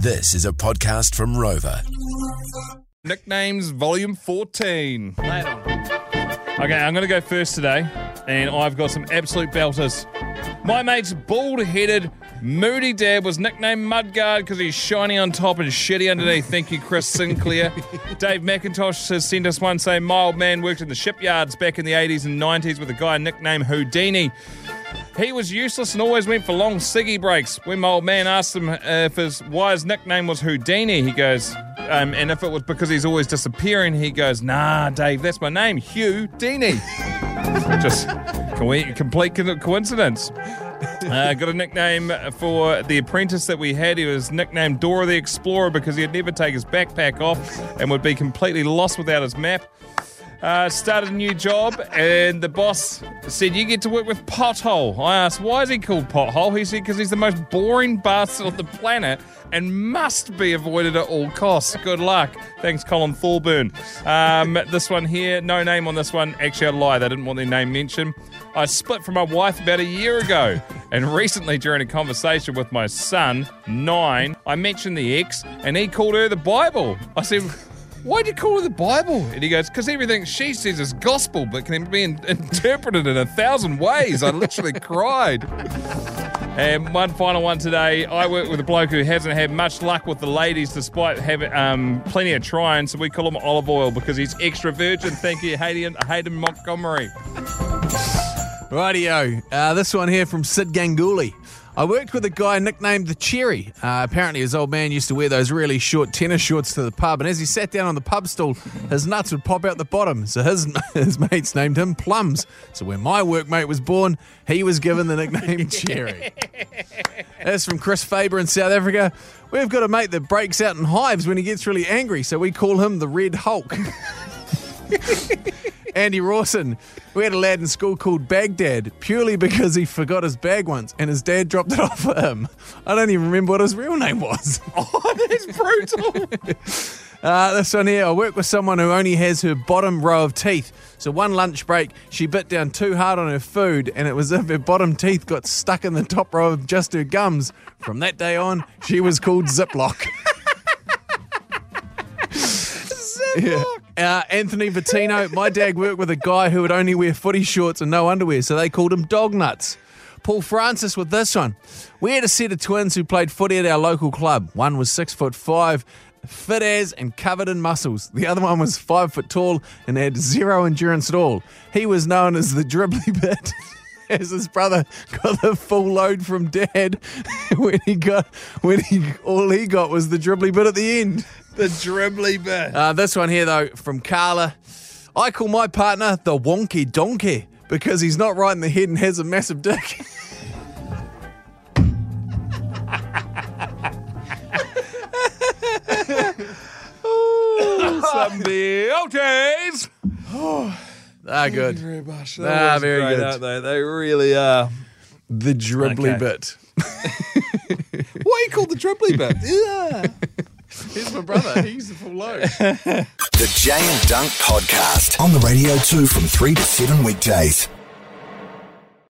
This is a podcast from Rover. Nicknames Volume 14. Okay, I'm going to go first today, and I've got some absolute belters. My mate's bald headed, moody dad was nicknamed Mudguard because he's shiny on top and shitty underneath. Thank you, Chris Sinclair. Dave McIntosh has sent us one saying, My old man worked in the shipyards back in the 80s and 90s with a guy nicknamed Houdini. He was useless and always went for long ciggy breaks. When my old man asked him uh, if his why his nickname was Houdini, he goes, um, and if it was because he's always disappearing, he goes, Nah, Dave, that's my name, Hugh Dini. Just co- complete co- coincidence. Uh, got a nickname for the apprentice that we had. He was nicknamed Dora the Explorer because he'd never take his backpack off and would be completely lost without his map. Uh, started a new job, and the boss said, You get to work with Pothole. I asked, Why is he called Pothole? He said, Because he's the most boring bastard on the planet and must be avoided at all costs. Good luck. Thanks, Colin Thorburn. Um, this one here, no name on this one. Actually, I lied. They didn't want their name mentioned. I split from my wife about a year ago, and recently, during a conversation with my son, nine, I mentioned the ex, and he called her the Bible. I said, Why'd you call her the Bible? And he goes, because everything she says is gospel, but can be in- interpreted in a thousand ways. I literally cried. And one final one today. I work with a bloke who hasn't had much luck with the ladies despite having um, plenty of trying, so we call him Olive Oil because he's extra virgin. Thank you, Hayden, Hayden Montgomery. Rightio. Uh, this one here from Sid Ganguly. I worked with a guy nicknamed the Cherry. Uh, apparently, his old man used to wear those really short tennis shorts to the pub, and as he sat down on the pub stool, his nuts would pop out the bottom. So his his mates named him Plums. So when my workmate was born, he was given the nickname Cherry. That's from Chris Faber in South Africa. We've got a mate that breaks out in hives when he gets really angry, so we call him the Red Hulk. Andy Rawson. We had a lad in school called Baghdad purely because he forgot his bag once and his dad dropped it off for him. I don't even remember what his real name was. Oh, that's brutal. Uh, this one here, I work with someone who only has her bottom row of teeth. So one lunch break, she bit down too hard on her food, and it was as if her bottom teeth got stuck in the top row of just her gums. From that day on, she was called Ziploc. Yeah. Uh, Anthony Vitino, my dad worked with a guy who would only wear footy shorts and no underwear, so they called him dog nuts. Paul Francis with this one. We had a set of twins who played footy at our local club. One was six foot five, fit as and covered in muscles. The other one was five foot tall and had zero endurance at all. He was known as the dribbly bit. As his brother got the full load from dad when he got when he all he got was the dribbly bit at the end. the dribbly bit. Uh, this one here, though, from Carla. I call my partner the wonky donkey because he's not right in the head and has a massive dick. Some beauties. Ah, good. Very much. Ah, always very great, good. aren't they? They really are. The dribbly Okay. bit. Why are you called the dribbly bit? yeah. Here's my brother. He's the full load. The Jay and Dunk Podcast on the Radio 2 from 3 to 7 weekdays.